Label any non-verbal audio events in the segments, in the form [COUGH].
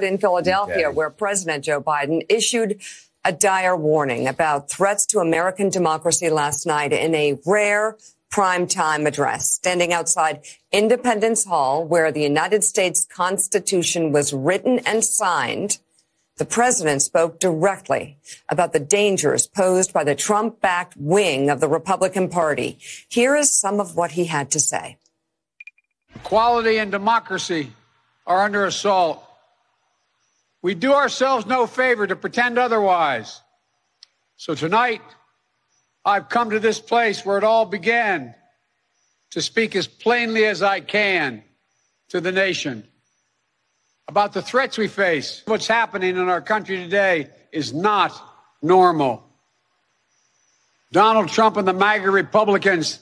start in Philadelphia, okay. where President Joe Biden issued a dire warning about threats to American democracy last night in a rare primetime address, standing outside Independence Hall, where the United States Constitution was written and signed. The president spoke directly about the dangers posed by the Trump backed wing of the Republican Party. Here is some of what he had to say. Equality and democracy are under assault. We do ourselves no favor to pretend otherwise. So tonight, I've come to this place where it all began to speak as plainly as I can to the nation about the threats we face. What's happening in our country today is not normal. Donald Trump and the MAGA Republicans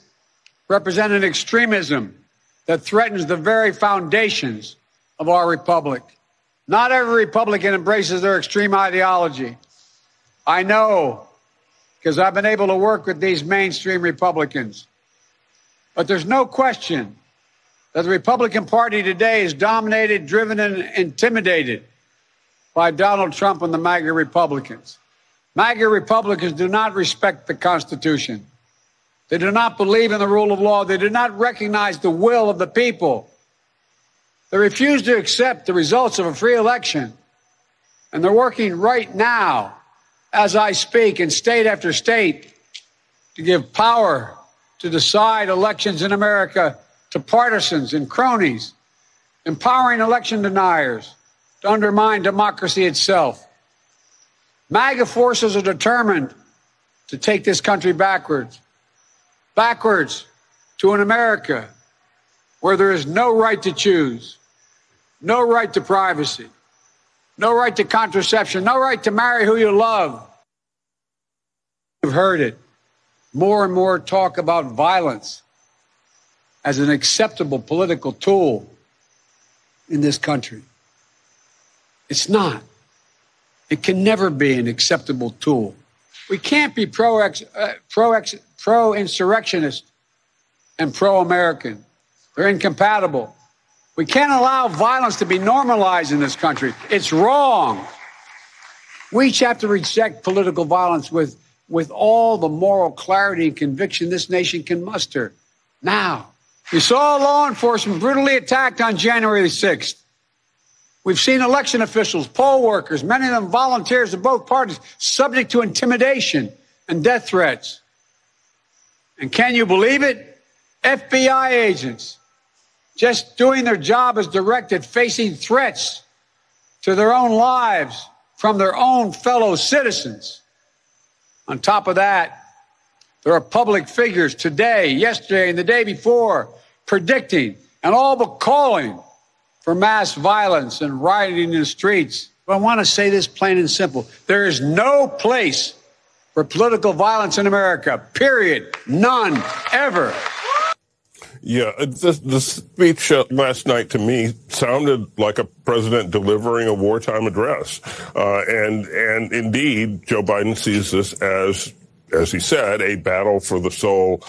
represent an extremism that threatens the very foundations of our republic. Not every Republican embraces their extreme ideology. I know because I've been able to work with these mainstream Republicans. But there's no question that the Republican Party today is dominated, driven, and intimidated by Donald Trump and the MAGA Republicans. MAGA Republicans do not respect the Constitution. They do not believe in the rule of law. They do not recognize the will of the people. They refuse to accept the results of a free election. And they're working right now, as I speak, in state after state to give power to decide elections in America to partisans and cronies, empowering election deniers to undermine democracy itself. MAGA forces are determined to take this country backwards backwards to an America where there is no right to choose, no right to privacy, no right to contraception, no right to marry who you love. You've heard it. More and more talk about violence as an acceptable political tool in this country. It's not. It can never be an acceptable tool. We can't be pro uh, pro pro insurrectionist and pro American. They're incompatible. We can't allow violence to be normalized in this country. It's wrong. We have to reject political violence with, with all the moral clarity and conviction this nation can muster. Now, we saw law enforcement brutally attacked on January 6th. We've seen election officials, poll workers, many of them volunteers of both parties, subject to intimidation and death threats. And can you believe it? FBI agents just doing their job as directed, facing threats to their own lives from their own fellow citizens. On top of that, there are public figures today, yesterday, and the day before predicting and all but calling for mass violence and rioting in the streets. I want to say this plain and simple. There is no place for political violence in America, period. None, ever. Yeah, the, the speech last night to me sounded like a president delivering a wartime address, uh, and and indeed, Joe Biden sees this as, as he said, a battle for the soul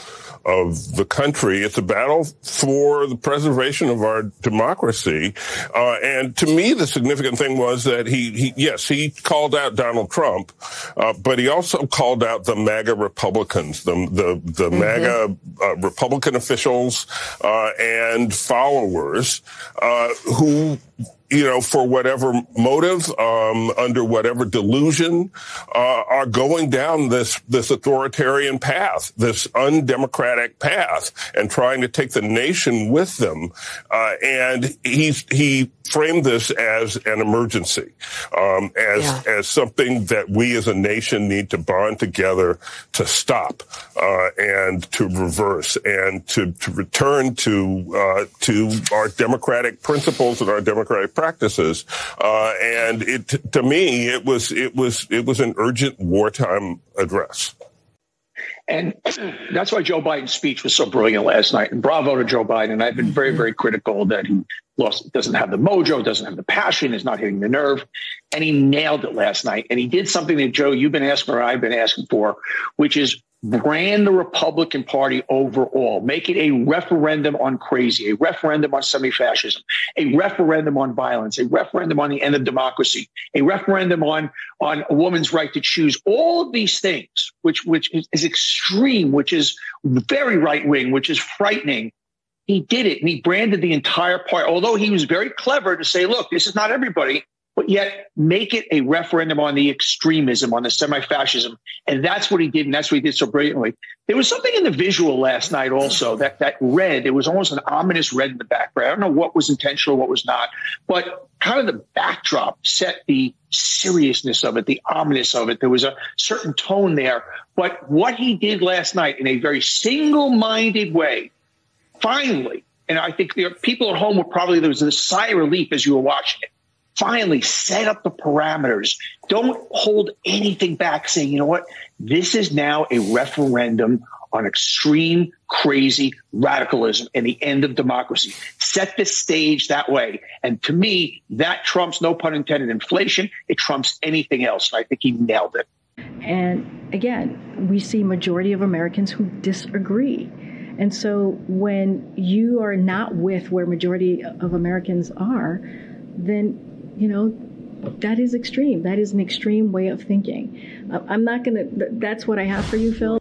of the country. It's a battle for the preservation of our democracy. Uh, and to me, the significant thing was that he, he yes, he called out Donald Trump, uh, but he also called out the MAGA Republicans, the the, the mm-hmm. MAGA uh, Republican officials uh, and followers uh, who you know, for whatever motive, um, under whatever delusion, uh, are going down this this authoritarian path, this undemocratic path, and trying to take the nation with them. Uh, and he's he framed this as an emergency, um, as yeah. as something that we as a nation need to bond together to stop uh, and to reverse and to, to return to uh, to our democratic principles and our democratic practices. Uh, and it to me, it was it was it was an urgent wartime address. And that's why Joe Biden's speech was so brilliant last night. And bravo to Joe Biden. I've been very, very critical that he lost, doesn't have the mojo, doesn't have the passion, is not hitting the nerve. And he nailed it last night. And he did something that, Joe, you've been asking or I've been asking for, which is brand the Republican Party overall, make it a referendum on crazy, a referendum on semi fascism, a referendum on violence, a referendum on the end of democracy, a referendum on, on a woman's right to choose, all of these things, which, which is, is extreme, which is very right wing, which is frightening. He did it and he branded the entire party, although he was very clever to say, look, this is not everybody but yet make it a referendum on the extremism, on the semi fascism. And that's what he did. And that's what he did so brilliantly. There was something in the visual last night also that, that red, it was almost an ominous red in the background. I don't know what was intentional, what was not, but kind of the backdrop set the seriousness of it, the ominous of it. There was a certain tone there. But what he did last night in a very single minded way, finally, and I think there people at home were probably there was a sigh of relief as you were watching it finally set up the parameters. Don't hold anything back saying, you know what, this is now a referendum on extreme, crazy radicalism and the end of democracy. Set the stage that way. And to me, that trumps, no pun intended, inflation. It trumps anything else. I think he nailed it. And again, we see majority of Americans who disagree. And so when you are not with where majority of Americans are, then you know, that is extreme. That is an extreme way of thinking. I'm not going to, that's what I have for you, Phil.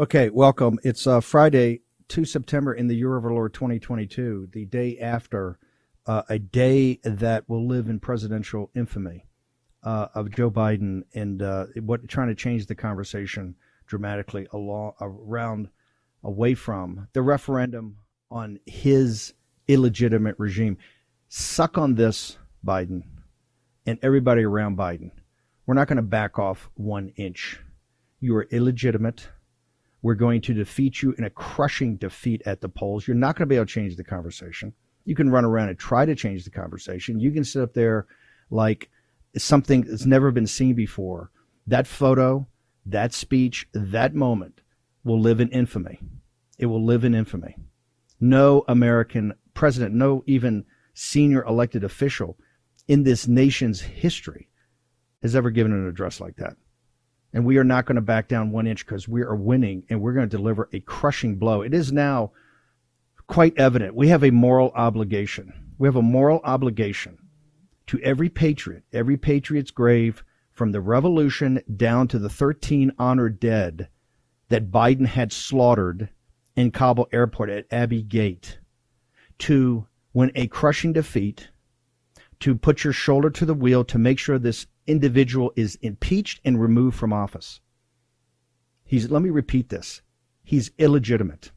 Okay, welcome. It's uh, Friday, 2 September in the year of our Lord 2022, the day after uh, a day that will live in presidential infamy uh, of Joe Biden and uh, what trying to change the conversation dramatically along around away from the referendum on his illegitimate regime suck on this, Biden, and everybody around Biden. We're not going to back off one inch. You are illegitimate. We're going to defeat you in a crushing defeat at the polls. You're not going to be able to change the conversation. You can run around and try to change the conversation. You can sit up there like something that's never been seen before. That photo, that speech, that moment will live in infamy. It will live in infamy. No American president, no even senior elected official in this nation's history has ever given an address like that. And we are not going to back down one inch because we are winning and we're going to deliver a crushing blow. It is now quite evident we have a moral obligation. We have a moral obligation to every patriot, every patriot's grave, from the revolution down to the 13 honored dead that Biden had slaughtered in Kabul airport at Abbey Gate, to when a crushing defeat to put your shoulder to the wheel to make sure this individual is impeached and removed from office. He's, let me repeat this. He's illegitimate.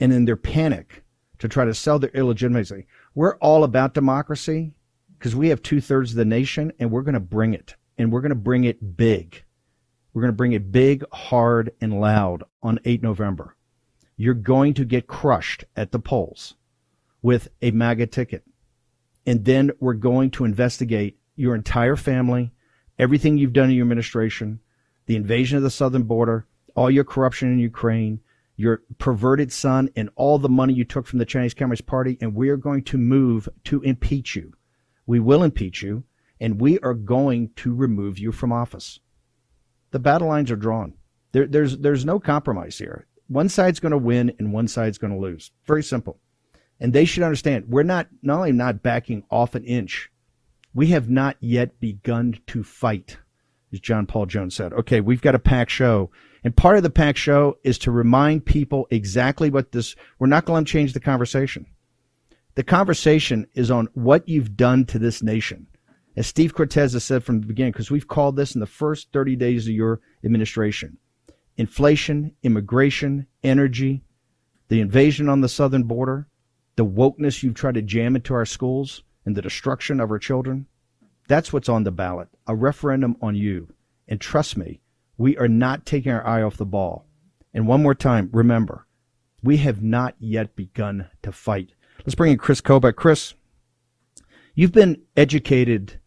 And in their panic to try to sell their illegitimacy, we're all about democracy because we have two thirds of the nation and we're going to bring it and we're going to bring it big. We're going to bring it big, hard, and loud on 8 November. You're going to get crushed at the polls with a MAGA ticket. And then we're going to investigate your entire family, everything you've done in your administration, the invasion of the southern border, all your corruption in Ukraine, your perverted son, and all the money you took from the Chinese Communist Party. And we are going to move to impeach you. We will impeach you, and we are going to remove you from office. The battle lines are drawn. There, there's, there's no compromise here. One side's going to win and one side's going to lose. Very simple. And they should understand we're not not only not backing off an inch, we have not yet begun to fight, as John Paul Jones said. Okay, we've got a pack show. And part of the pack show is to remind people exactly what this we're not going to change the conversation. The conversation is on what you've done to this nation. As Steve Cortes has said from the beginning, because we've called this in the first 30 days of your administration inflation, immigration, energy, the invasion on the southern border, the wokeness you've tried to jam into our schools and the destruction of our children, that's what's on the ballot a referendum on you. And trust me, we are not taking our eye off the ball. And one more time, remember, we have not yet begun to fight. Let's bring in Chris Kobach. Chris, you've been educated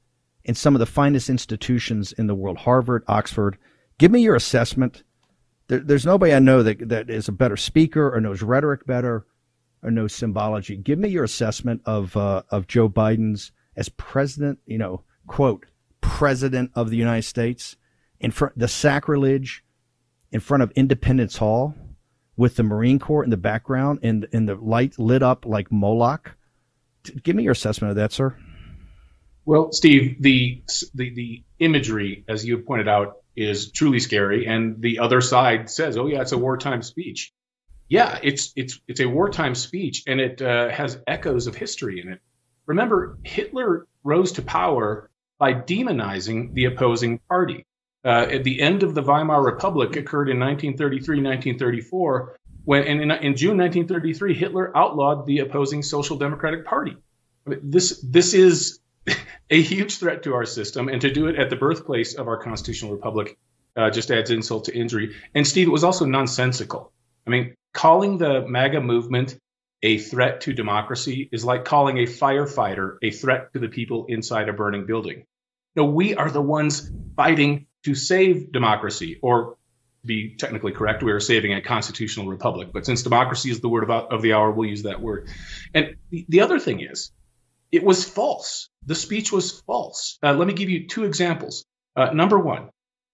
in some of the finest institutions in the world Harvard, Oxford. Give me your assessment. There, there's nobody I know that, that is a better speaker or knows rhetoric better or no symbology. Give me your assessment of uh, of Joe Biden's as president. You know, quote president of the United States, and for the sacrilege in front of Independence Hall with the Marine Corps in the background and, and the light lit up like Moloch. Give me your assessment of that, sir. Well, Steve, the, the, the imagery, as you pointed out, is truly scary. And the other side says, oh, yeah, it's a wartime speech. Yeah, it's, it's, it's a wartime speech and it uh, has echoes of history in it. Remember, Hitler rose to power by demonizing the opposing party. Uh, at the end of the Weimar Republic occurred in 1933, 1934, when in, in June 1933, Hitler outlawed the opposing Social Democratic Party. I mean, this this is [LAUGHS] a huge threat to our system, and to do it at the birthplace of our constitutional republic uh, just adds insult to injury. And Steve, it was also nonsensical. I mean, calling the MAGA movement a threat to democracy is like calling a firefighter a threat to the people inside a burning building. No, we are the ones fighting to save democracy, or to be technically correct, we are saving a constitutional republic. But since democracy is the word of, of the hour, we'll use that word. And the, the other thing is, it was false. The speech was false. Uh, let me give you two examples. Uh, number one,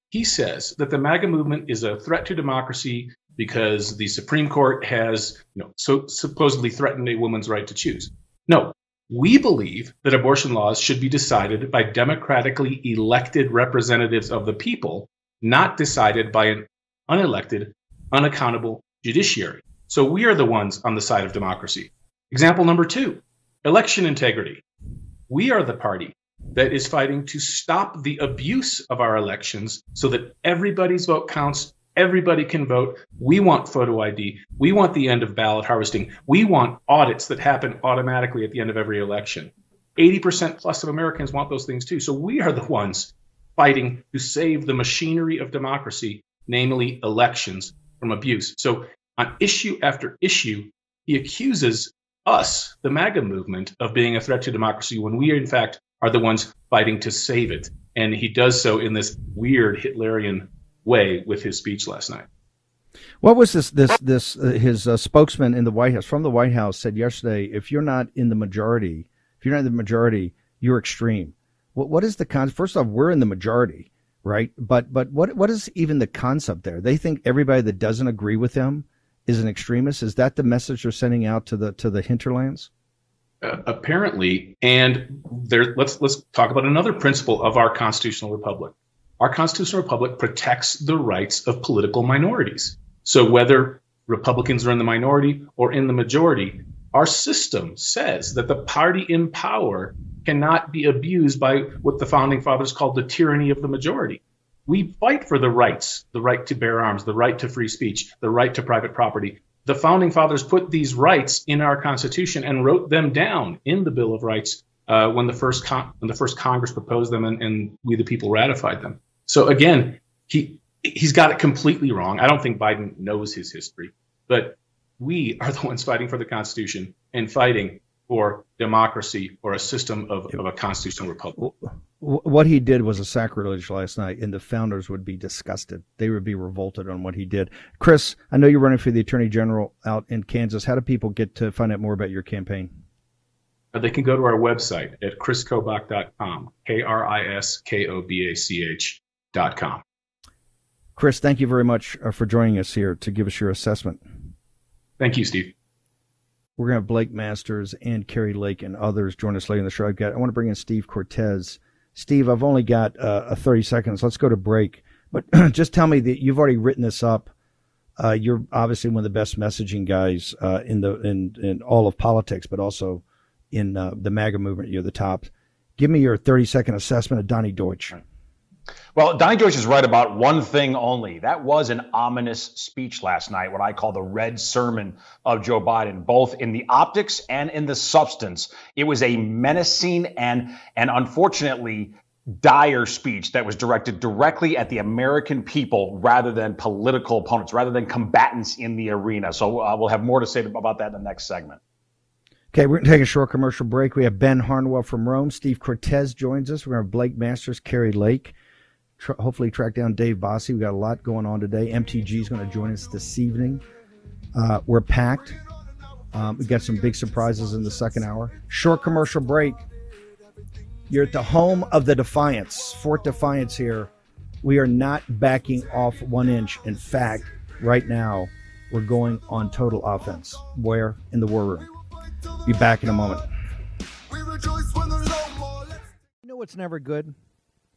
he says that the MAGA movement is a threat to democracy because the Supreme Court has, you know, so supposedly threatened a woman's right to choose. No, we believe that abortion laws should be decided by democratically elected representatives of the people, not decided by an unelected, unaccountable judiciary. So we are the ones on the side of democracy. Example number two election integrity. We are the party that is fighting to stop the abuse of our elections so that everybody's vote counts Everybody can vote. We want photo ID. We want the end of ballot harvesting. We want audits that happen automatically at the end of every election. 80% plus of Americans want those things too. So we are the ones fighting to save the machinery of democracy, namely elections, from abuse. So on issue after issue, he accuses us, the MAGA movement, of being a threat to democracy when we, in fact, are the ones fighting to save it. And he does so in this weird Hitlerian way with his speech last night. What was this? This this uh, his uh, spokesman in the White House from the White House said yesterday. If you're not in the majority, if you're not in the majority, you're extreme. What what is the con? First off, we're in the majority, right? But but what what is even the concept there? They think everybody that doesn't agree with them is an extremist. Is that the message they're sending out to the to the hinterlands? Uh, apparently, and there. Let's let's talk about another principle of our constitutional republic our constitutional republic protects the rights of political minorities. So whether Republicans are in the minority or in the majority, our system says that the party in power cannot be abused by what the founding fathers called the tyranny of the majority. We fight for the rights, the right to bear arms, the right to free speech, the right to private property. The founding fathers put these rights in our Constitution and wrote them down in the Bill of Rights uh, when the first con- when the first Congress proposed them and, and we the people ratified them. So again, he he's got it completely wrong. I don't think Biden knows his history, but we are the ones fighting for the Constitution and fighting for democracy or a system of, of a constitutional republic. What he did was a sacrilege last night, and the founders would be disgusted. They would be revolted on what he did. Chris, I know you're running for the attorney general out in Kansas. How do people get to find out more about your campaign? Uh, they can go to our website at chriskobach.com, K R I S K O B A C H com. Chris, thank you very much uh, for joining us here to give us your assessment. Thank you, Steve. We're going to have Blake Masters and Kari Lake and others join us later in the show. I've got, I want to bring in Steve Cortes. Steve, I've only got uh, 30 seconds. Let's go to break. But [CLEARS THROAT] just tell me that you've already written this up. Uh, you're obviously one of the best messaging guys uh, in the in, in all of politics, but also in uh, the MAGA movement. You're the top. Give me your 30 second assessment of Donnie Deutsch. Well, Donnie Deutsch is right about one thing only. That was an ominous speech last night, what I call the red sermon of Joe Biden, both in the optics and in the substance. It was a menacing and and unfortunately dire speech that was directed directly at the American people rather than political opponents, rather than combatants in the arena. So uh, we'll have more to say about that in the next segment. Okay, we're going to take a short commercial break. We have Ben Harnwell from Rome. Steve Cortes joins us. We're going to have Blake Masters, Kari Lake tr- hopefully track down Dave Bossie. We got a lot going on today. MTG is going to join us this evening. Uh, we're packed. Um, we got some big surprises in the second hour. Short commercial break. You're at the home of the Defiance, Fort Defiance here We are not backing off one inch. In fact, right now, we're going on total offense. Where? In the war room. Be back in a moment. You know what's never good?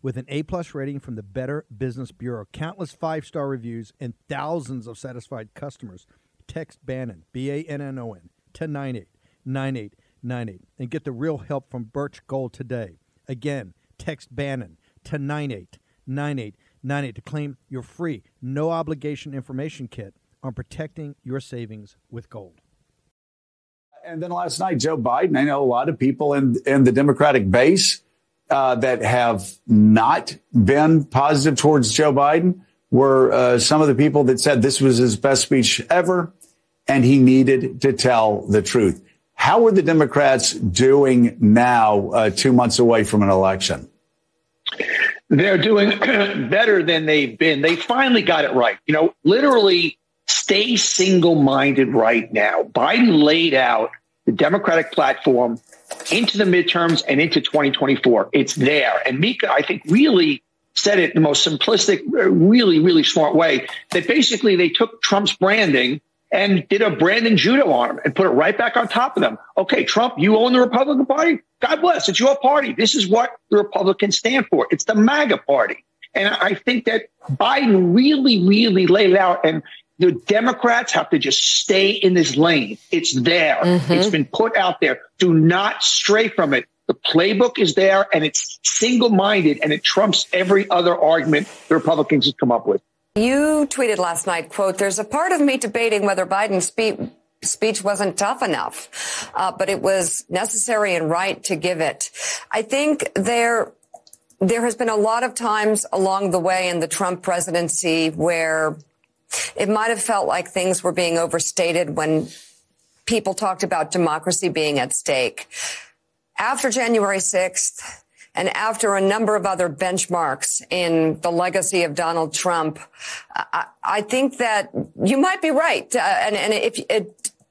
With an A plus rating from the Better Business Bureau, countless five star reviews, and thousands of satisfied customers, text Bannon, B A N N O N, to 989898 and get the real help from Birch Gold today. Again, text Bannon to 989898 to claim your free, no obligation information kit on protecting your savings with gold. And then last night, Joe Biden, I know a lot of people in, in the Democratic base uh, that have not been positive towards Joe Biden were uh, some of the people that said this was his best speech ever and he needed to tell the truth. How are the Democrats doing now, uh, two months away from an election? They're doing [CLEARS THROAT] better than they've been. They finally got it right. You know, literally stay single minded right now. Biden laid out the Democratic platform into the midterms and into 2024. It's there. And Mika, I think, really said it in the most simplistic, really, really smart way that basically they took Trump's branding and did a Brandon judo on him and put it right back on top of them. Okay, Trump, you own the Republican Party. God bless. It's your party. This is what the Republicans stand for. It's the MAGA party. And I think that Biden really, really laid out. And the Democrats have to just stay in this lane. It's there. Mm-hmm. It's been put out there. Do not stray from it. The playbook is there and it's single minded and it trumps every other argument the Republicans have come up with. You tweeted last night, quote, there's a part of me debating whether Biden's speech speech wasn't tough enough, uh, but it was necessary and right to give it. I think there, there has been a lot of times along the way in the Trump presidency where it might have felt like things were being overstated when people talked about democracy being at stake. After January 6th, and after a number of other benchmarks in the legacy of Donald Trump, I, I think that you might be right. Uh, and, and, if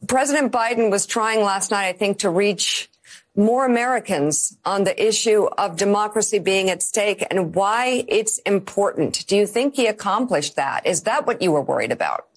President Biden was trying last night, I think, to reach more Americans on the issue of democracy being at stake and why it's important. Do you think he accomplished that? Is that what you were worried about?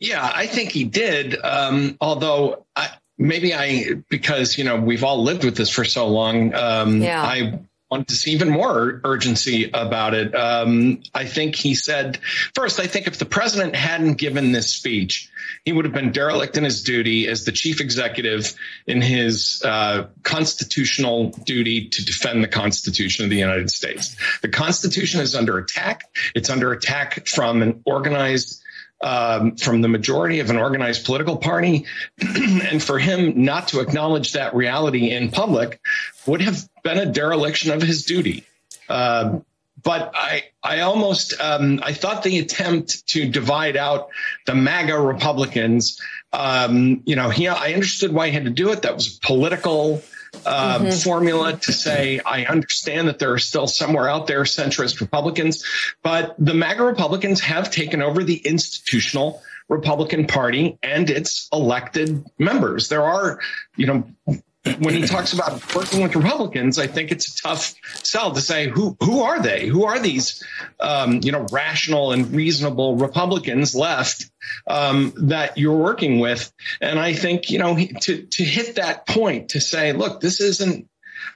Yeah, I think he did. Um, although I, maybe I, because, you know, we've all lived with this for so long. Um, yeah. I to see even more urgency about it. Um, I think he said, first, I think if the president hadn't given this speech, he would have been derelict in his duty as the chief executive in his uh, constitutional duty to defend the Constitution of the United States. The Constitution is under attack. It's under attack from an organized um, from the majority of an organized political party. [CLEARS THROAT] and for him not to acknowledge that reality in public would have been a dereliction of his duty. Uh, but I, I almost, um, I thought the attempt to divide out the MAGA Republicans, um, you know, he, I understood why he had to do it. That was political uh, mm-hmm. formula to say, I understand that there are still somewhere out there centrist Republicans, but the MAGA Republicans have taken over the institutional Republican Party and its elected members. There are, you know, when he talks about working with Republicans, I think it's a tough sell to say who who are they? Who are these, um, you know, rational and reasonable Republicans left um, that you're working with? And I think you know to to hit that point to say, look, this isn't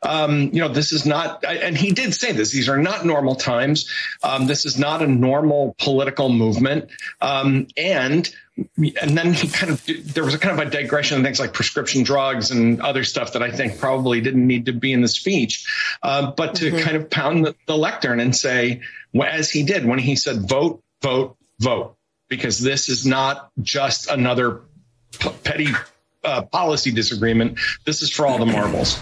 Um, you know, this is not, and he did say this, these are not normal times. Um, this is not a normal political movement. Um, and and then he kind of there was a kind of a digression in things like prescription drugs and other stuff that I think probably didn't need to be in the speech, uh, but to mm-hmm. kind of pound the, the lectern and say, as he did when he said, "Vote, vote, vote," because this is not just another p- petty uh, policy disagreement. This is for all the marbles.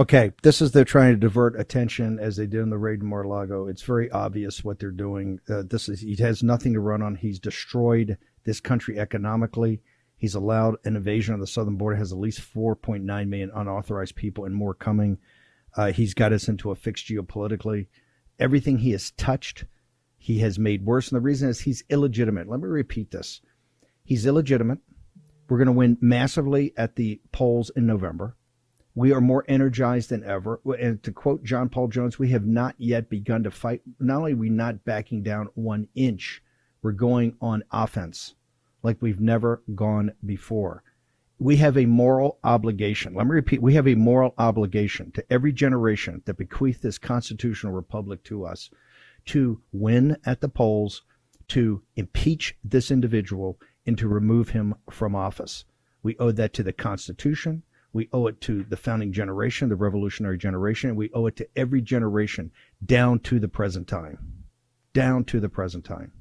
Okay, this is they're trying to divert attention as they did in the raid in Mar-a-Lago. It's very obvious what they're doing. Uh, this is he has nothing to run on. He's destroyed this country economically. He's allowed an invasion on the southern border. Has at least 4.9 million unauthorized people and more coming. Uh, he's got us into a fix geopolitically. Everything he has touched, he has made worse. And the reason is he's illegitimate. Let me repeat this: he's illegitimate. We're going to win massively at the polls in November. We are more energized than ever. And to quote John Paul Jones, we have not yet begun to fight. Not only are we not backing down one inch, we're going on offense like we've never gone before. We have a moral obligation. Let me repeat we have a moral obligation to every generation that bequeathed this constitutional republic to us to win at the polls, to impeach this individual, and to remove him from office. We owe that to the Constitution. We owe it to the founding generation, the revolutionary generation. And we owe it to every generation down to the present time. Down to the present time.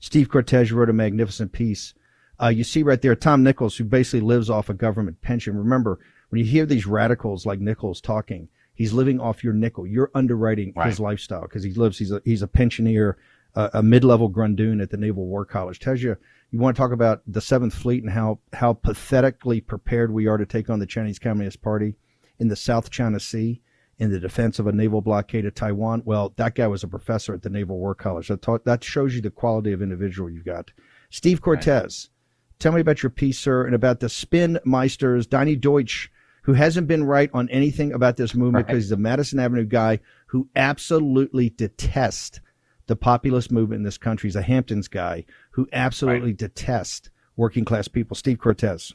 Steve Cortes wrote a magnificent piece. Uh, you see right there, Tom Nichols, who basically lives off a government pension. Remember, when you hear these radicals like Nichols talking, he's living off your nickel. You're underwriting right. his lifestyle because he lives, he's a, he's a pensioner, uh, a mid-level grundoon at the Naval War College. Tells you you want to talk about the Seventh Fleet and how how pathetically prepared we are to take on the Chinese Communist Party in the South China Sea in the defense of a naval blockade of Taiwan. Well, that guy was a professor at the Naval War College. That taught, that shows you the quality of individual you've got. Steve Cortes, right. tell me about your piece, sir, and about the spin meisters, Donnie Deutsch, who hasn't been right on anything about this movement because right. he's a Madison Avenue guy who absolutely detests the populist movement in this country. is a Hamptons guy who absolutely right. detests working class people. Steve Cortes.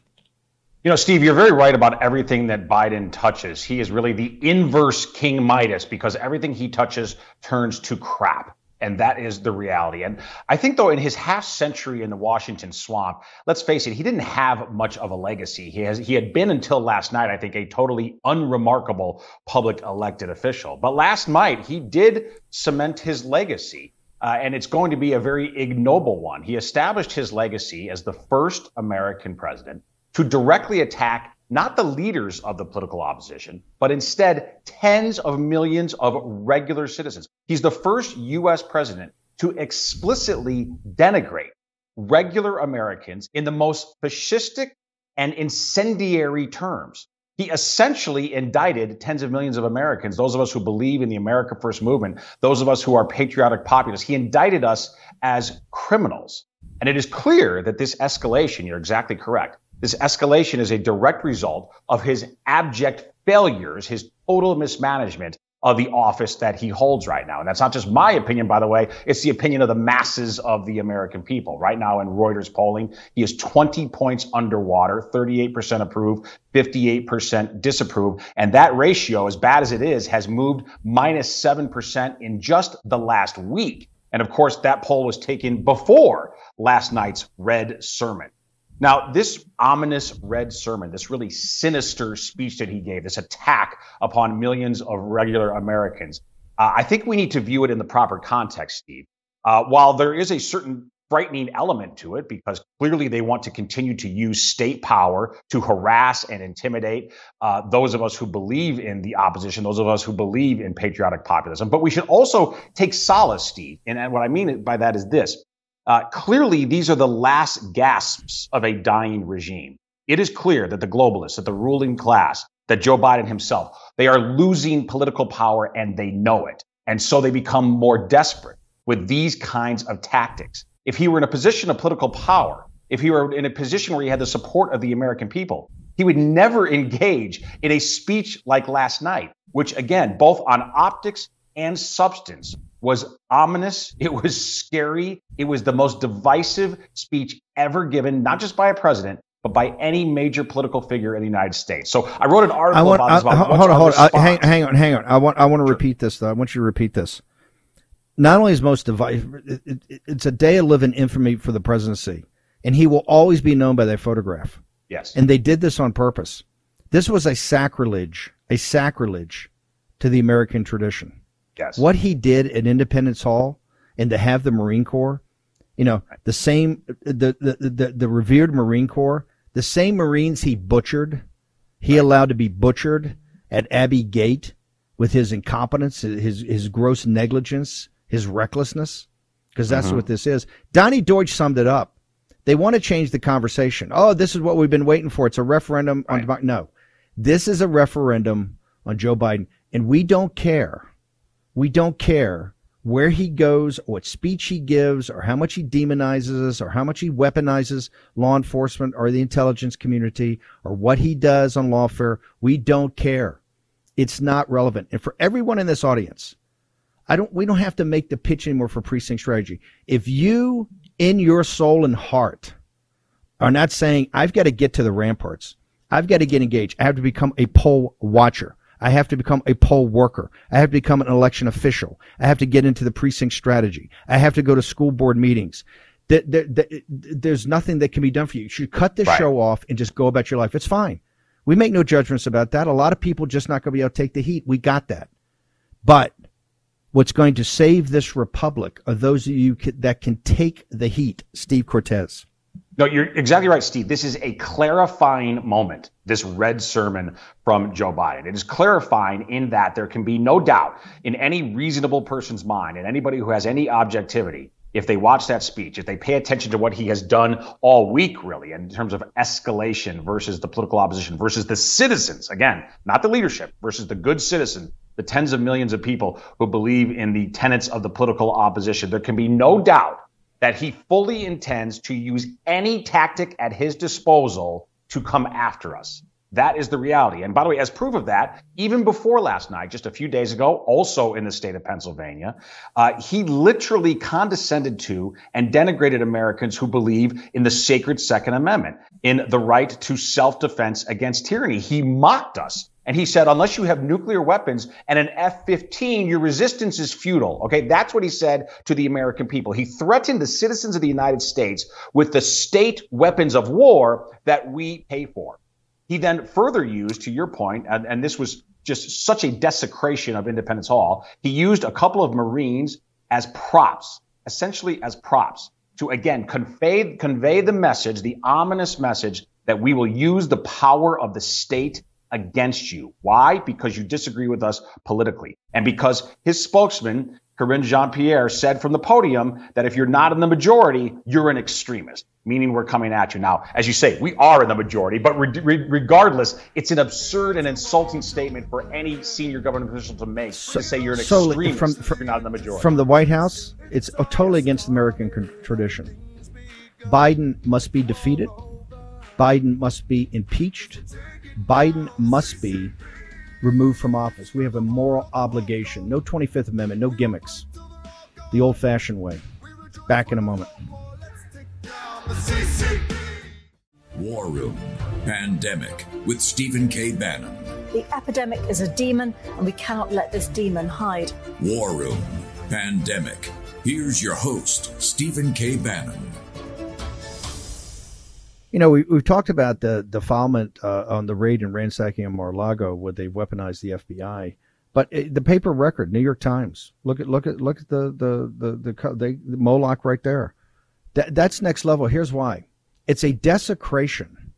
You know, Steve, you're very right about everything that Biden touches. He is really the inverse King Midas because everything he touches turns to crap. And that is the reality. And I think, though, in his half century in the Washington swamp, let's face it, he didn't have much of a legacy. He has he had been until last night, I think, a totally unremarkable public elected official. But last night, he did cement his legacy. Uh, and it's going to be a very ignoble one. He established his legacy as the first American president to directly attack not the leaders of the political opposition, but instead tens of millions of regular citizens. He's the first U.S. president to explicitly denigrate regular Americans in the most fascistic and incendiary terms. He essentially indicted tens of millions of Americans, those of us who believe in the America First movement, those of us who are patriotic populists. He indicted us as criminals. And it is clear that this escalation, you're exactly correct, this escalation is a direct result of his abject failures, his total mismanagement of the office that he holds right now. And that's not just my opinion, by the way. It's the opinion of the masses of the American people. Right now in Reuters polling, he is 20 points underwater, 38% approve, 58% disapprove. And that ratio, as bad as it is, has moved minus 7% in just the last week. And of course, that poll was taken before last night's red sermon. Now, this ominous red sermon, this really sinister speech that he gave, this attack upon millions of regular Americans, uh, I think we need to view it in the proper context, Steve. Uh, while there is a certain frightening element to it, because clearly they want to continue to use state power to harass and intimidate uh, those of us who believe in the opposition, those of us who believe in patriotic populism. But we should also take solace, Steve. And what I mean by that is this uh, clearly, these are the last gasps of a dying regime. It is clear that the globalists, that the ruling class, that Joe Biden himself, they are losing political power and they know it. And so they become more desperate with these kinds of tactics. If he were in a position of political power, if he were in a position where he had the support of the American people, he would never [LAUGHS] engage in a speech like last night, which again, both on optics and substance was ominous. It was scary. It was the most divisive speech ever given, not just by a president, but by any major political figure in the United States. So I wrote an article I want, about this. About I, hold on, hold on. Uh, hang, hang, on, hang on. I want, I want to sure. repeat this though. I want you to repeat this. Not only is most divisive, it, it, it's a day of living infamy for the presidency, and he will always be known by that photograph. Yes. And they did this on purpose. This was a sacrilege, a sacrilege to the American tradition. Yes. What he did at Independence Hall and to have the Marine Corps, you know, the same, the, the, the, the revered Marine Corps, the same Marines he butchered, he allowed to be butchered at Abbey Gate with his incompetence, his, his gross negligence, his recklessness, because that's mm-hmm. what this is. Donnie Deutsch summed it up. They want to change the conversation. Oh, this is what we've been waiting for. It's a referendum right. on, no, this is a referendum on Joe Biden and we don't care. We don't care where he goes, what speech he gives, or how much he demonizes us, or how much he weaponizes law enforcement or the intelligence community, or what he does on lawfare. We don't care. It's not relevant. And for everyone in this audience, I don't, we don't have to make the pitch anymore for precinct strategy. If you, in your soul and heart, are not saying, I've got to get to the ramparts, I've got to get engaged, I have to become a poll watcher. I have to become a poll worker. I have to become an election official. I have to get into the precinct strategy. I have to go to school board meetings. there's nothing that can be done for you. You should cut this right. show off and just go about your life. It's fine. We make no judgments about that. A lot of people just not going to be able to take the heat. We got that. But what's going to save this republic are those of you that can take the heat. Steve Cortes. No, you're exactly right, Steve. This is a clarifying moment, this red sermon from Joe Biden. It is clarifying in that there can be no doubt in any reasonable person's mind and anybody who has any objectivity, if they watch that speech, if they pay attention to what he has done all week, really, in terms of escalation versus the political opposition versus the citizens, again, not the leadership, versus the good citizen, the tens of millions of people who believe in the tenets of the political opposition, there can be no doubt that he fully intends to use any tactic at his disposal to come after us. That is the reality. And by the way, as proof of that, even before last night, just a few days ago, also in the state of Pennsylvania, uh, he literally condescended to and denigrated Americans who believe in the sacred Second Amendment, in the right to self defense against tyranny. He mocked us and he said, unless you have nuclear weapons and an F 15, your resistance is futile. Okay. That's what he said to the American people. He threatened the citizens of the United States with the state weapons of war that we pay for. He then further used, to your point, and, and this was just such a desecration of Independence Hall, he used a couple of Marines as props, essentially as props, to again convey, convey the message, the ominous message that we will use the power of the state against you. Why? Because you disagree with us politically. And because his spokesman, Karine Jean Pierre, said from the podium that if you're not in the majority, you're an extremist, meaning we're coming at you. Now, as you say, we are in the majority, but re- re- regardless, it's an absurd and insulting statement for any senior government official to make so, to say you're an so extremist from, from, if you're not in the majority. From the White House, it's totally against American tradition. Biden must be defeated. Biden must be impeached. Biden must be removed from office. We have a moral obligation. No 25th Amendment, no gimmicks. The old fashioned way. Back in a moment. War Room Pandemic with Stephen K. Bannon. The epidemic is a demon, and we cannot let this demon hide. War Room Pandemic. Here's your host, Stephen K. Bannon. You know, we, we've talked about the defilement uh, on the raid and ransacking of Mar-a-Lago, where they weaponized the FBI. But it, the paper record, New York Times. Look at look at look at the the the the, the, the Moloch right there. That, that's next level. Here's why. It's a desecration.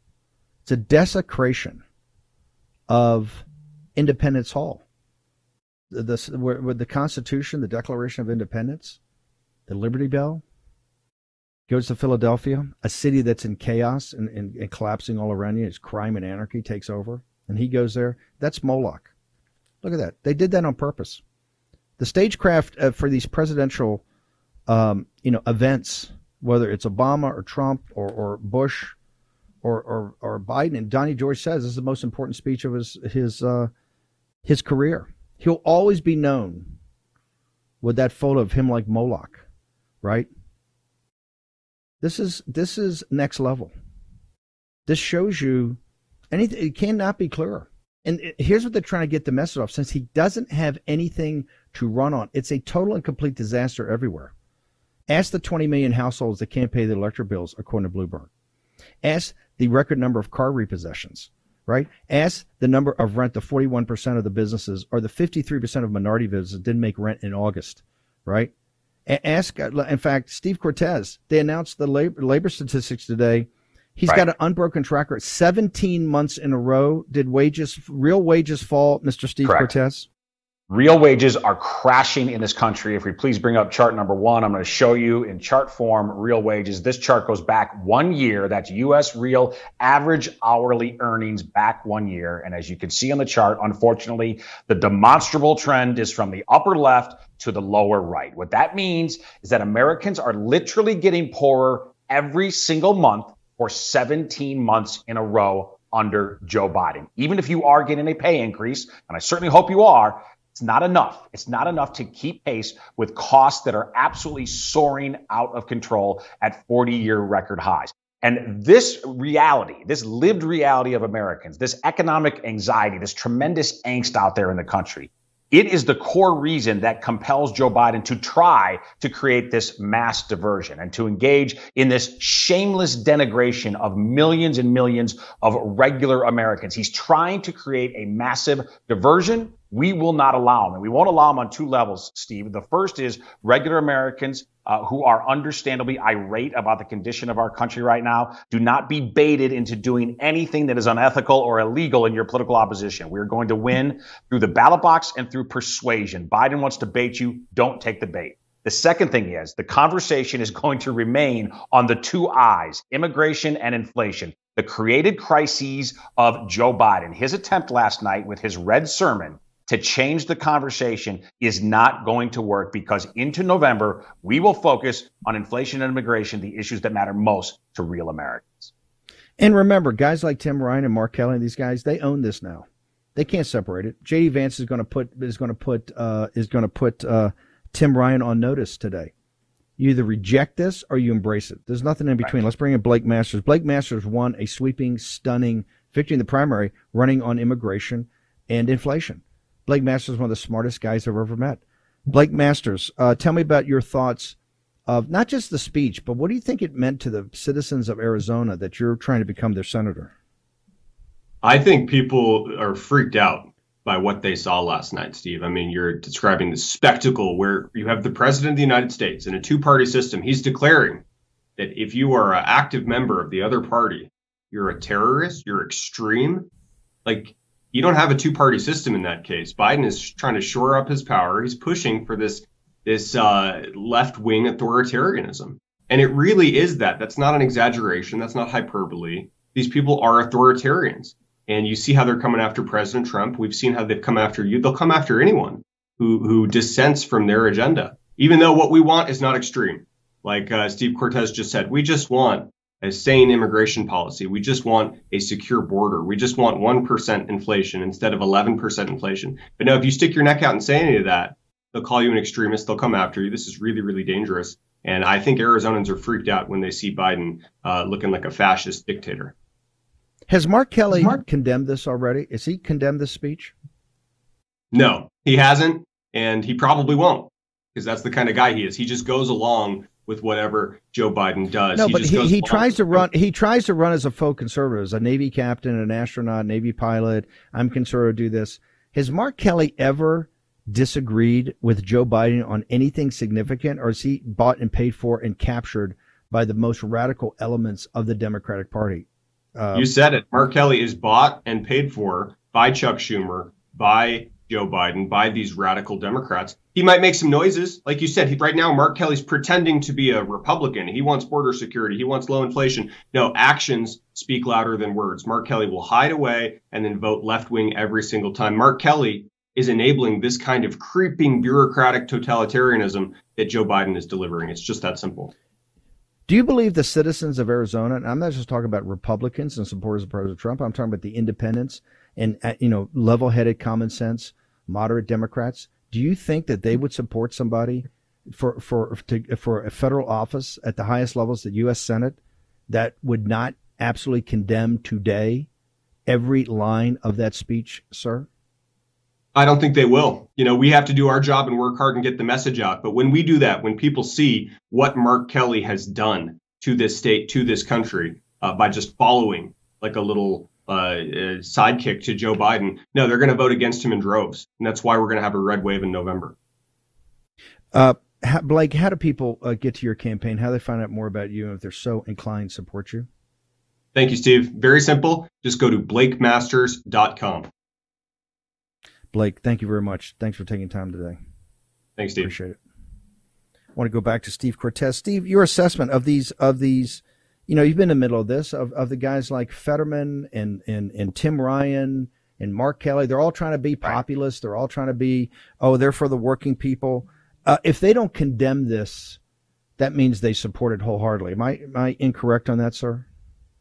It's a desecration of Independence Hall. The, the with the Constitution, the Declaration of Independence, the Liberty Bell, goes to Philadelphia, a city that's in chaos and, and, and, collapsing all around you as crime and anarchy takes over. And he goes there. That's Moloch. Look at that. They did that on purpose. The stagecraft uh, for these presidential, um, you know, events, whether it's Obama or Trump or, or Bush or, or, or Biden, and Donnie Deutsch says this is the most important speech of his his uh, his career. He'll always be known with that photo of him like Moloch, right? This is this is next level. This shows you anything. It cannot be clearer. And here's what they're trying to get the message off. Since he doesn't have anything to run on, it's a total and complete disaster everywhere. Ask the 20 million households that can't pay their electric bills, according to Bloomberg. Ask the record number of car repossessions, right? Ask the number of rent, the 41% of the businesses or the 53% of minority businesses didn't make rent in August, right? Ask, uh, in fact, Steve Cortes. they announced the labor, labor statistics today He's right. got an unbroken track record. 17 months in a row. Did wages, real wages fall, Mr. Steve Correct. Cortes? Real wages are crashing in this country. If we please bring up chart number one, I'm going to show you in chart form real wages. This chart goes back one year. That's U.S. real average hourly earnings back one year. And as you can see on the chart, unfortunately, the demonstrable trend is from the upper left to the lower right. What that means is that Americans are literally getting poorer every single month for 17 months in a row under Joe Biden. Even if you are getting a pay increase, and I certainly hope you are, it's not enough. It's not enough to keep pace with costs that are absolutely soaring out of control at 40 year record highs. And this reality, this lived reality of Americans, this economic anxiety, this tremendous angst out there in the country, it is the core reason that compels Joe Biden to try to create this mass diversion and to engage in this shameless denigration of millions and millions of regular Americans. He's trying to create a massive diversion. We will not allow them. And we won't allow them on two levels, Steve. The first is regular Americans uh, who are understandably irate about the condition of our country right now, do not be baited into doing anything that is unethical or illegal in your political opposition. We're going to win through the ballot box and through persuasion. Biden wants to bait you. Don't take the bait. The second thing is the conversation is going to remain on the two eyes immigration and inflation. The created crises of Joe Biden. His attempt last night with his red sermon to change the conversation is not going to work because into November, we will focus on inflation and immigration, the issues that matter most to real Americans. And remember, guys like Tim Ryan and Mark Kelly, these guys, they own this now. They can't separate it. JD Vance is going to put is going to put uh, is going to put uh, Tim Ryan on notice today. You either reject this or you embrace it. There's nothing in between. Right. Let's bring in Blake Masters. Blake Masters won a sweeping, stunning victory in the primary, running on immigration and inflation. Blake Masters is one of the smartest guys I've ever met. Blake Masters, uh, tell me about your thoughts of not just the speech, but what do you think it meant to the citizens of Arizona that you're trying to become their senator? I think people are freaked out by what they saw last night, Steve. I mean, you're describing the spectacle where you have the president of the United States in a two party system. He's declaring that if you are an active member of the other party, you're a terrorist, you're extreme. Like, you don't have a two party system in that case. Biden is trying to shore up his power. He's pushing for this this uh, left wing authoritarianism, and it really is that. That's not an exaggeration. That's not hyperbole. These people are authoritarians, and you see how they're coming after President Trump. We've seen how they've come after you. They'll come after anyone who who dissents from their agenda, even though what we want is not extreme. Like uh, Steve Cortes just said, we just want a sane immigration policy. We just want a secure border. We just want 1% inflation instead of 11% inflation. But now, if you stick your neck out and say any of that, they'll call you an extremist. They'll come after you. This is really, really dangerous. And I think Arizonans are freaked out when they see Biden uh, looking like a fascist dictator. Has Mark Kelly Mark- condemned this already? Is he condemned this speech? No, he hasn't. And he probably won't because that's the kind of guy he is. He just goes along with whatever Joe Biden does. No, he but he, he tries to run. He tries to run as a faux conservative, as a Navy captain, an astronaut, Navy pilot. I'm conservative. Do this. Has Mark Kelly ever disagreed with Joe Biden on anything significant, or is he bought and paid for and captured by the most radical elements of the Democratic Party? Uh, you said it. Mark Kelly is bought and paid for by Chuck Schumer, by Joe Biden by these radical Democrats. He might make some noises. Like you said, he, right now, Mark Kelly's pretending to be a Republican. He wants border security. He wants low inflation. No, actions speak louder than words. Mark Kelly will hide away and then vote left wing every single time. Mark Kelly is enabling this kind of creeping bureaucratic totalitarianism that Joe Biden is delivering. It's just that simple. Do you believe the citizens of Arizona, and I'm not just talking about Republicans and supporters of President Trump, I'm talking about the independents and uh, you know level-headed, common sense, moderate Democrats, do you think that they would support somebody for for to, for a federal office at the highest levels, the U.S. Senate, that would not absolutely condemn today every line of that speech, sir? I don't think they will. You know, we have to do our job and work hard and get the message out. But when we do that, when people see what Mark Kelly has done to this state, to this country, uh, by just following like a little uh, uh sidekick to Joe Biden, no, they're going to vote against him in droves. And that's why we're going to have a red wave in November. Uh, Blake, how do people uh, get to your campaign? How do they find out more about you and if they're so inclined to support you? Thank you, Steve. Very simple. Just go to blakemasters.com. Blake, thank you very much. Thanks for taking time today. Thanks, Steve. Appreciate it. I want to go back to Steve Cortes. Steve, your assessment of these of these, you know, you've been in the middle of this of, of the guys like Fetterman and and and Tim Ryan and Mark Kelly. They're all trying to be populist. They're all trying to be oh, they're for the working people. Uh, if they don't condemn this, that means they support it wholeheartedly. Am I am I incorrect on that, sir?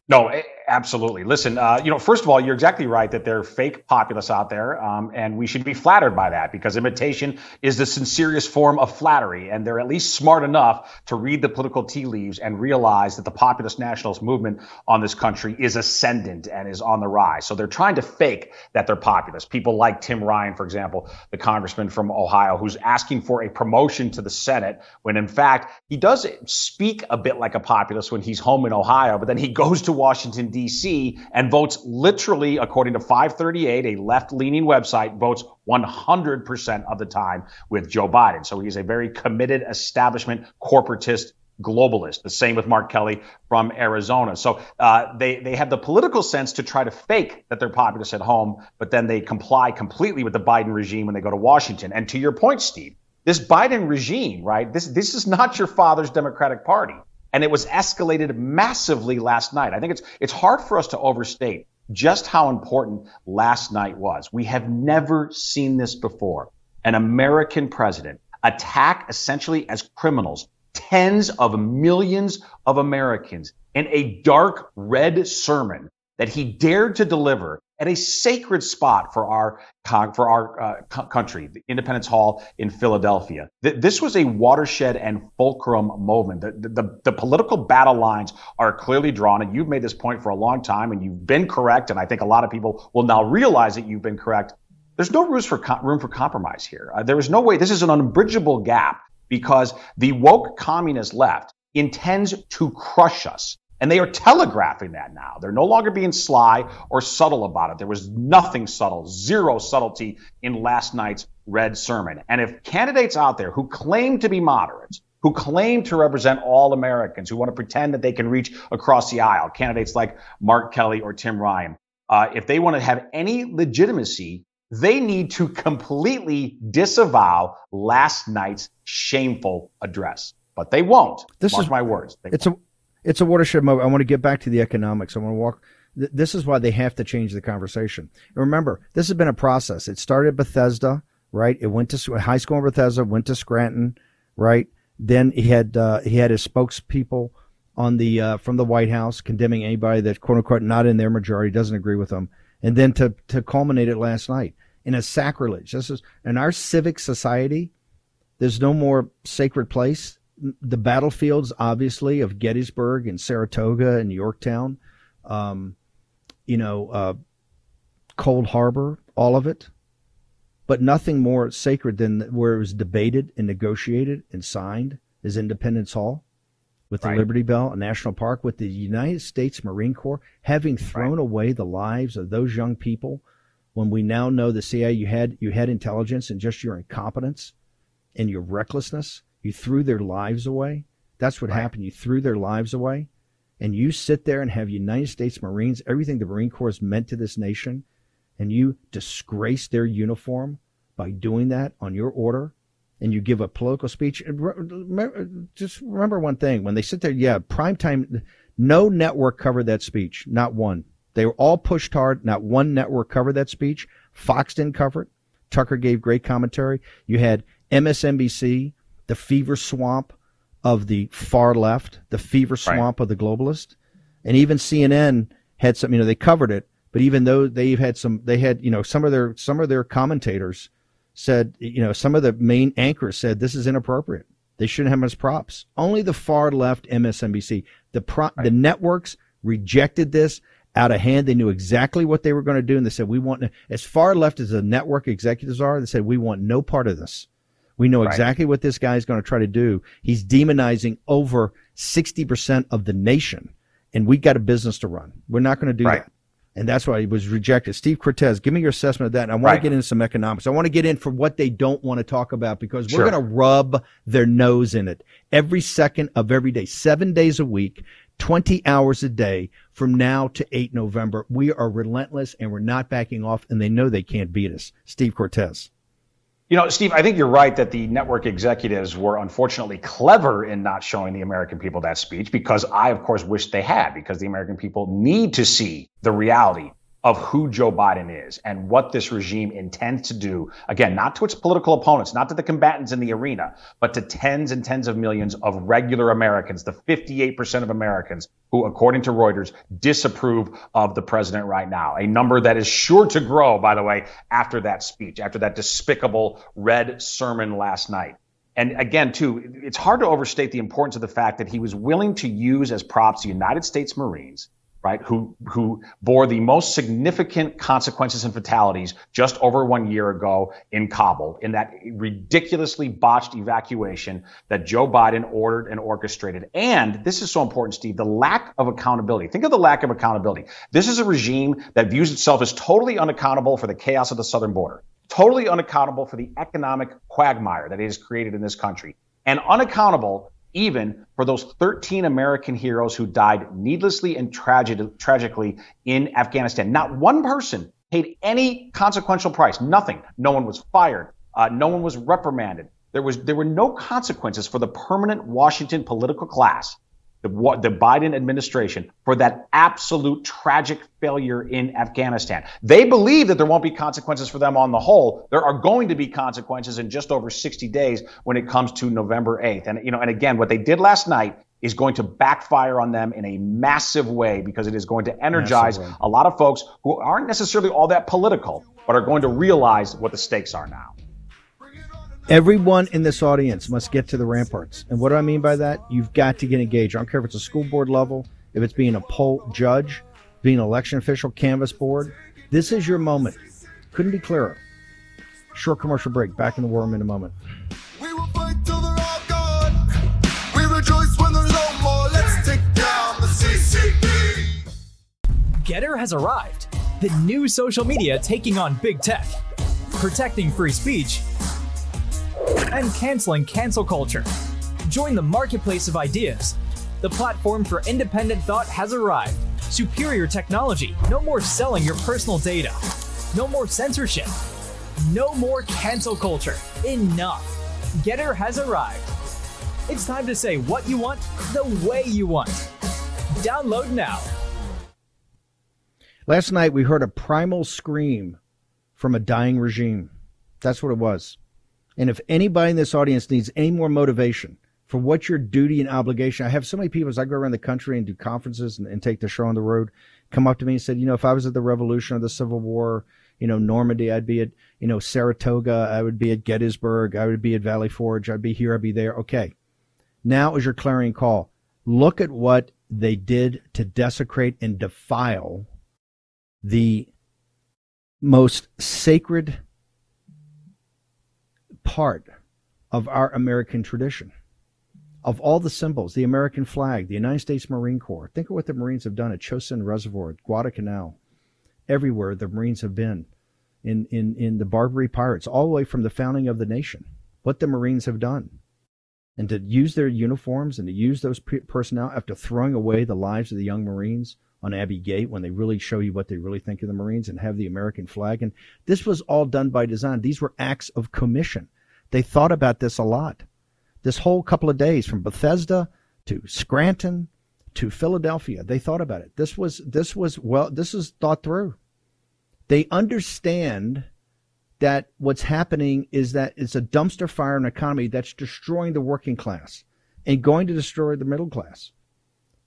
No, Absolutely. Listen, uh, you know, first of all, you're exactly right that there are fake populists out there, um, and we should be flattered by that because imitation is the sincerest form of flattery, and they're at least smart enough to read the political tea leaves and realize that the populist nationalist movement on this country is ascendant and is on the rise. So they're trying to fake that they're populist. People like Tim Ryan, for example, the congressman from Ohio, who's asking for a promotion to the Senate when, in fact, he does speak a bit like a populist when he's home in Ohio, but then he goes to Washington D.C. and votes literally, according to 538, a left leaning website, votes 100% of the time with Joe Biden. So he's a very committed establishment corporatist globalist. The same with Mark Kelly from Arizona. So uh, they they have the political sense to try to fake that they're populist at home, but then they comply completely with the Biden regime when they go to Washington. And to your point, Steve, this Biden regime, right? This this is not your father's Democratic Party and it was escalated massively last night. I think it's it's hard for us to overstate just how important last night was. We have never seen this before. An American president attack essentially as criminals tens of millions of Americans in a dark red sermon that he dared to deliver at a sacred spot for our for our uh, country, the Independence Hall in Philadelphia. This was a watershed and fulcrum moment. The, the, the, political battle lines are clearly drawn, and you've made this point for a long time, and you've been correct. And I think a lot of people will now realize that you've been correct. There's no room for room for compromise here. Uh, there is no way. This is an unbridgeable gap because the woke communist left intends to crush us. And they are telegraphing that now. They're no longer being sly or subtle about it. There was nothing subtle, zero subtlety in last night's red sermon. And if candidates out there who claim to be moderates, who claim to represent all Americans, who want to pretend that they can reach across the aisle, candidates like Mark Kelly or Tim Ryan, uh, if they want to have any legitimacy, they need to completely disavow last night's shameful address. But they won't. This Mark is my words. It's a it's a watershed moment. I want to get back to the economics. I want to walk. This is why they have to change the conversation. And remember, this has been a process. It started at Bethesda, right? It went to high school in Bethesda, went to Scranton, right? Then he had uh, he had his spokespeople on the uh, from the White House condemning anybody that quote unquote not in their majority doesn't agree with them, and then to to culminate it last night in a sacrilege. This is in our civic society. There's no more sacred place the battlefields, obviously, of Gettysburg and Saratoga and Yorktown, um, you know, uh, Cold Harbor, all of it, but nothing more sacred than where it was debated and negotiated and signed is Independence Hall with the right. Liberty Bell, a national park, with the United States Marine Corps having thrown right. away the lives of those young people. When we now know the CIA, you had you had intelligence and just your incompetence and your recklessness you threw their lives away. That's what right. happened. You threw their lives away. And you sit there and have United States Marines, everything the Marine Corps has meant to this nation, and you disgrace their uniform by doing that on your order, and you give a political speech. Just remember one thing: when they sit there, yeah, prime time. No network covered that speech, not one. They were all pushed hard. Not one network covered that speech. Fox didn't cover it. Tucker gave great commentary. You had MSNBC, the fever swamp of the far left, the fever swamp right. of the globalist, and even CNN had some. You know, they covered it, but even though they've had some, they had you know some of their some of their commentators said, you know, some of the main anchors said this is inappropriate. They shouldn't have much props. Only the far left MSNBC, the pro, right. the networks rejected this out of hand. They knew exactly what they were going to do. And they said, we want, as far left as the network executives are, they said, we want no part of this. We know exactly right. what this guy is going to try to do. He's demonizing over 60% of the nation. And we got a business to run. We're not going to do right. that. And that's why he was rejected. Steve Cortes, give me your assessment of that. And I want right. to get into some economics. I want to get in for what they don't want to talk about because we're going to rub their nose in it every second of every day, seven days a week. 20 hours a day from now to 8 November. We are relentless and we're not backing off, and they know they can't beat us. Steve Cortes. You know, Steve, I think you're right that the network executives were unfortunately clever in not showing the American people that speech because I, of course, wish they had because the American people need to see the reality of who Joe Biden is and what this regime intends to do. Again, not to its political opponents, not to the combatants in the arena, but to tens and tens of millions of regular Americans, the 58% of Americans who, according to Reuters, disapprove of the president right now. A number that is sure to grow, by the way, after that speech, after that despicable red sermon last night. And again, too, it's hard to overstate the importance of the fact that he was willing to use as props the United States Marines right, who, who bore the most significant consequences and fatalities just over one year ago in Kabul in that ridiculously botched evacuation that Joe Biden ordered and orchestrated. And this is so important, Steve, the lack of accountability. Think of the lack of accountability. This is a regime that views itself as totally unaccountable for the chaos of the southern border, totally unaccountable for the economic quagmire that it has created in this country, and unaccountable even for those 13 American heroes who died needlessly and tragically in Afghanistan. Not one person paid any consequential price. Nothing. No one was fired. Uh, no one was reprimanded. There was there were no consequences for the permanent Washington political class the, the Biden administration for that absolute tragic failure in Afghanistan. They believe that there won't be consequences for them on the whole. There are going to be consequences in just over 60 days when it comes to November 8th. And you know, and again, what they did last night is going to backfire on them in a massive way because it is going to energize a lot of folks who aren't necessarily all that political, but are going to realize what the stakes are now. Everyone in this audience must get to the ramparts. And what do I mean by that? You've got to get engaged. I don't care if it's a school board level, if it's being a poll judge, being an election official, canvas board. This is your moment. Couldn't be clearer. Short commercial break. Back in the war room in a moment. We will fight till they're all gone. We rejoice when there's no more. Let's take down the CCP. GETTR has arrived. The new social media taking on big tech, protecting free speech and canceling cancel culture. Join the marketplace of ideas. The platform for independent thought has arrived. Superior technology. No more selling your personal data. No more censorship. No more cancel culture. Enough. GETTR has arrived. It's time to say what you want the way you want. Download now. Last night we heard a primal scream from a dying regime. That's what it was. And if anybody in this audience needs any more motivation for what your duty and obligation, I have so many people as I go around the country and do conferences and, and take the show on the road, come up to me and said, you know, if I was at the Revolution or the Civil War, you know, Normandy, I'd be at, you know, Saratoga, I would be at Gettysburg, I would be at Valley Forge, I'd be here, I'd be there. Okay. Now is your clarion call. Look at what they did to desecrate and defile the most sacred part of our American tradition. Of all the symbols, the American flag, the United States Marine Corps, think of what the Marines have done at Chosin Reservoir, Guadalcanal, everywhere the Marines have been, in, in, in the Barbary Pirates, all the way from the founding of the nation, what the Marines have done. And to use their uniforms and to use those personnel after throwing away the lives of the young Marines on Abbey Gate when they really show you what they really think of the Marines and have the American flag. And this was all done by design. These were acts of commission. They thought about this a lot. This whole couple of days from Bethesda to Scranton to Philadelphia, they thought about it. This was this was well this is thought through. They understand that what's happening is that it's a dumpster fire in economy that's destroying the working class and going to destroy the middle class.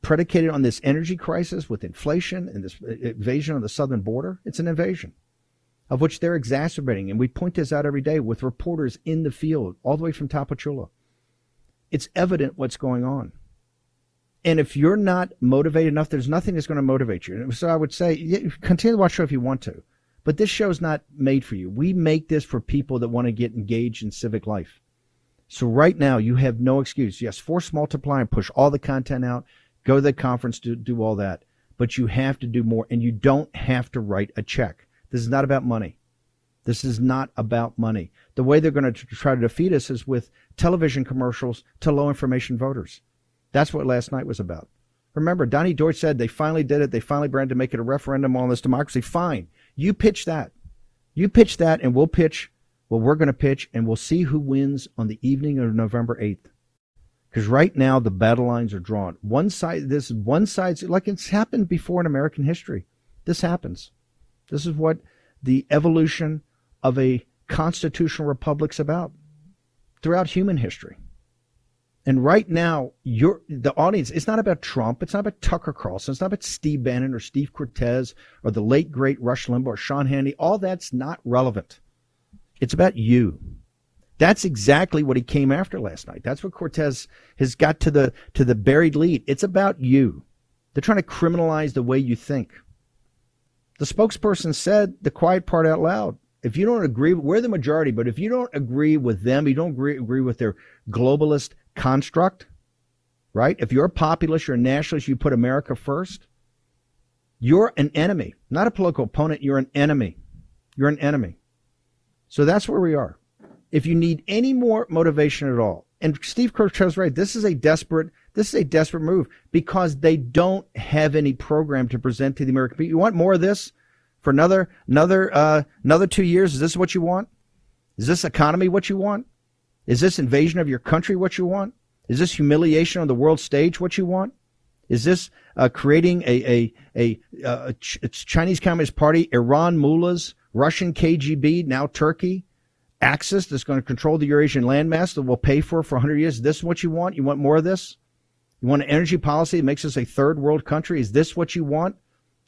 Predicated on this energy crisis with inflation and this invasion of the southern border, it's an invasion of which they're exacerbating. And we point this out every day with reporters in the field, all the way from Tapachula. It's evident what's going on. And if you're not motivated enough, there's nothing that's going to motivate you. So I would say, continue to watch show if you want to. But this show's not made for you. We make this for people that want to get engaged in civic life. So right now, you have no excuse. Yes, force multiply and push all the content out. Go to the conference to do all that. But you have to do more, and you don't have to write a check. This is not about money. This is not about money. The way they're going to try to defeat us is with television commercials to low information voters. That's what last night was about. Remember, Donnie Deutsch said they finally did it. They finally branded to make it a referendum on this democracy. Fine. You pitch that. You pitch that, and we'll pitch what we're going to pitch, and we'll see who wins on the evening of November 8th. Because right now, the battle lines are drawn. One side, this one side's like it's happened before in American history. This happens. This is what the evolution of a constitutional republic's about throughout human history. And right now, you're the audience. It's not about Trump. It's not about Tucker Carlson. It's not about Steve Bannon or Steve Cortes or the late great Rush Limbaugh or Sean Hannity. All that's not relevant. It's about you. That's exactly what he came after last night. That's what Cortes has got to the to the buried lead. It's about you. They're trying to criminalize the way you think. The spokesperson said the quiet part out loud. If you don't agree, we're the majority, but if you don't agree with them, you don't agree, agree with their globalist construct, right? If you're a populist, you're a nationalist, you put America first, you're an enemy, not a political opponent. You're an enemy. You're an enemy. So that's where we are. If you need any more motivation at all, and Steve Cortes right, this is a desperate, this is a desperate move because they don't have any program to present to the American people. You want more of this for another, another, uh, another two years? Is this what you want? Is this economy what you want? Is this invasion of your country what you want? Is this humiliation on the world stage what you want? Is this uh, creating a a a, uh, a Ch- Chinese Communist Party, Iran mullahs, Russian KGB, now Turkey, Axis that's going to control the Eurasian landmass that will pay for for 100 years? This Is this what you want? You want more of this? You want an energy policy that makes us a third world country? Is this what you want?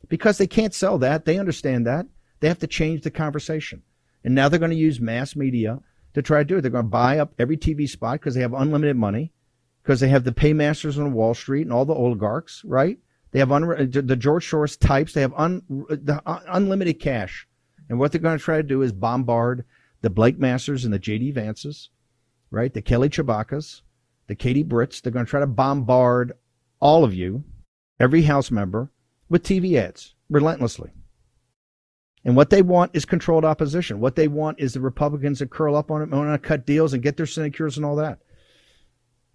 Because they can't sell that. They understand that. They have to change the conversation. And now they're going to use mass media to try to do it. They're going to buy up every TV spot because they have unlimited money, because they have the paymasters on Wall Street and all the oligarchs, right? They have un- the George Soros types. They have un- the, uh, unlimited cash. And what they're going to try to do is bombard the Blake Masters and the J.D. Vances, right? The Kelly Tshibaka's, the Katie Britts. They're going to try to bombard all of you, every House member, with TV ads relentlessly. And what they want is controlled opposition. What they want is the Republicans to curl up on it, want to cut deals and get their sinecures and all that.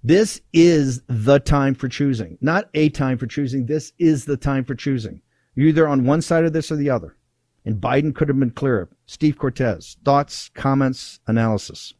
This is the time for choosing, not a time for choosing. This is the time for choosing. You're either on one side of this or the other. And Biden could have been clearer. Steve Cortes, thoughts, comments, analysis.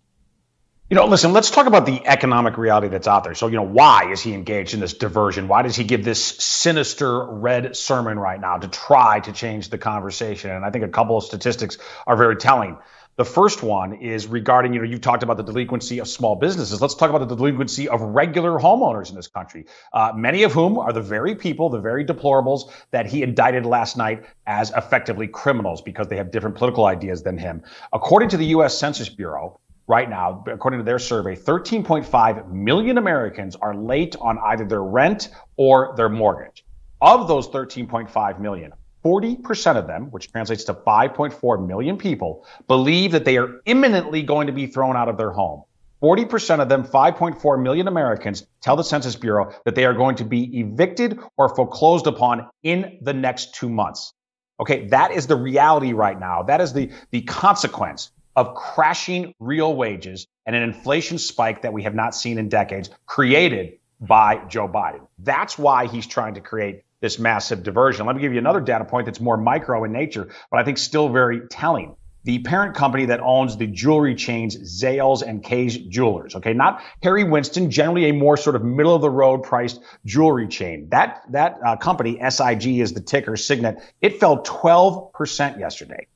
You know, listen, let's talk about the economic reality that's out there. So, you know, why is he engaged in this diversion? Why does he give this sinister red sermon right now to try to change the conversation? And I think a couple of statistics are very telling. The first one is regarding, you know, you talked about the delinquency of small businesses. Let's talk about the delinquency of regular homeowners in this country, uh, many of whom are the very people, the very deplorables that he indicted last night as effectively criminals because they have different political ideas than him. According to the U.S. Census Bureau, right now, according to their survey, 13.5 million Americans are late on either their rent or their mortgage. Of those 13.5 million, 40% of them, which translates to 5.4 million people, believe that they are imminently going to be thrown out of their home. 40% of them, 5.4 million Americans, tell the Census Bureau that they are going to be evicted or foreclosed upon in the next two months. Okay, that is the reality right now. That is the, the consequence of crashing real wages and an inflation spike that we have not seen in decades created by Joe Biden. That's why he's trying to create this massive diversion. Let me give you another data point that's more micro in nature, but I think still very telling. The parent company that owns the jewelry chains Zales and Kay's Jewelers, okay, not Harry Winston, generally a more sort of middle of the road priced jewelry chain. That that uh, company SIG is the ticker Signet. It fell 12% yesterday.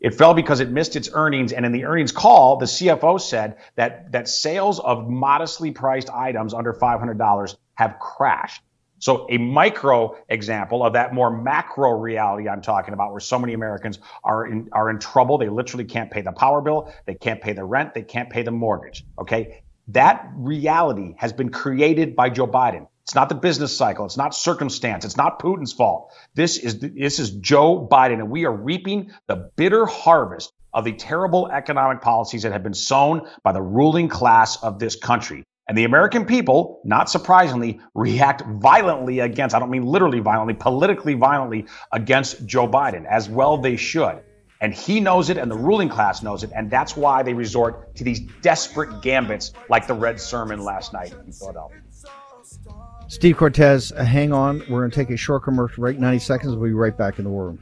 It fell because it missed its earnings. And in the earnings call, the CFO said that, that sales of modestly priced items under $500 have crashed. So a micro example of that more macro reality I'm talking about, where so many Americans are in, are in trouble. They literally can't pay the power bill. They can't pay the rent. They can't pay the mortgage. Okay. That reality has been created by Joe Biden It's not the business cycle. It's not circumstance. It's not Putin's fault. This is this is Joe Biden, and we are reaping the bitter harvest of the terrible economic policies that have been sown by the ruling class of this country. And the American people, not surprisingly, react violently against, I don't mean literally violently, politically violently against Joe Biden, as well they should. And he knows it, and the ruling class knows it, and that's why they resort to these desperate gambits like the red sermon last night in Philadelphia. Steve Cortes, uh, hang on. We're going to take a short commercial break, 90 seconds. We'll be right back in the war room.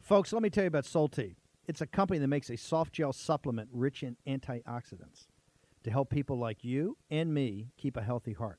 Folks, let me tell you about Solti. It's a company that makes a soft gel supplement rich in antioxidants to help people like you and me keep a healthy heart.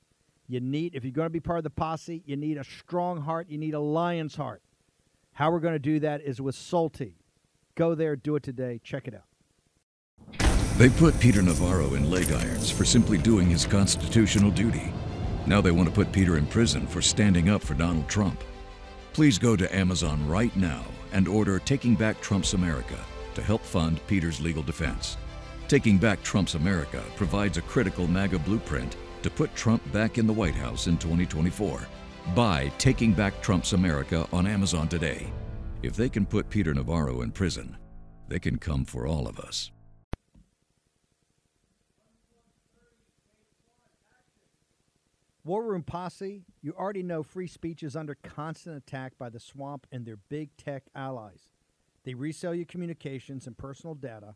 You need, if you're going to be part of the posse, you need a strong heart. You need a lion's heart. How we're going to do that is with Solti. Go there, do it today. Check it out. They put Peter Navarro in leg irons for simply doing his constitutional duty. Now they want to put Peter in prison for standing up for Donald Trump. Please go to Amazon right now and order Taking Back Trump's America to help fund Peter's legal defense. Taking Back Trump's America provides a critical MAGA blueprint to put Trump back in the White House in 2024. Buy Taking Back Trump's America on Amazon today. If they can put Peter Navarro in prison, they can come for all of us. War Room Posse, you already know free speech is under constant attack by the swamp and their big tech allies. They resell your communications and personal data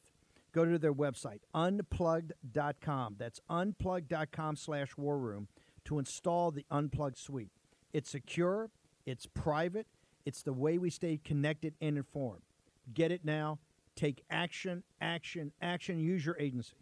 go to their website, unplugged.com. That's unplugged.com slash war room to install the Unplugged suite. It's secure, it's private, it's the way we stay connected and informed. Get it now. Take action, action, action. Use your agency.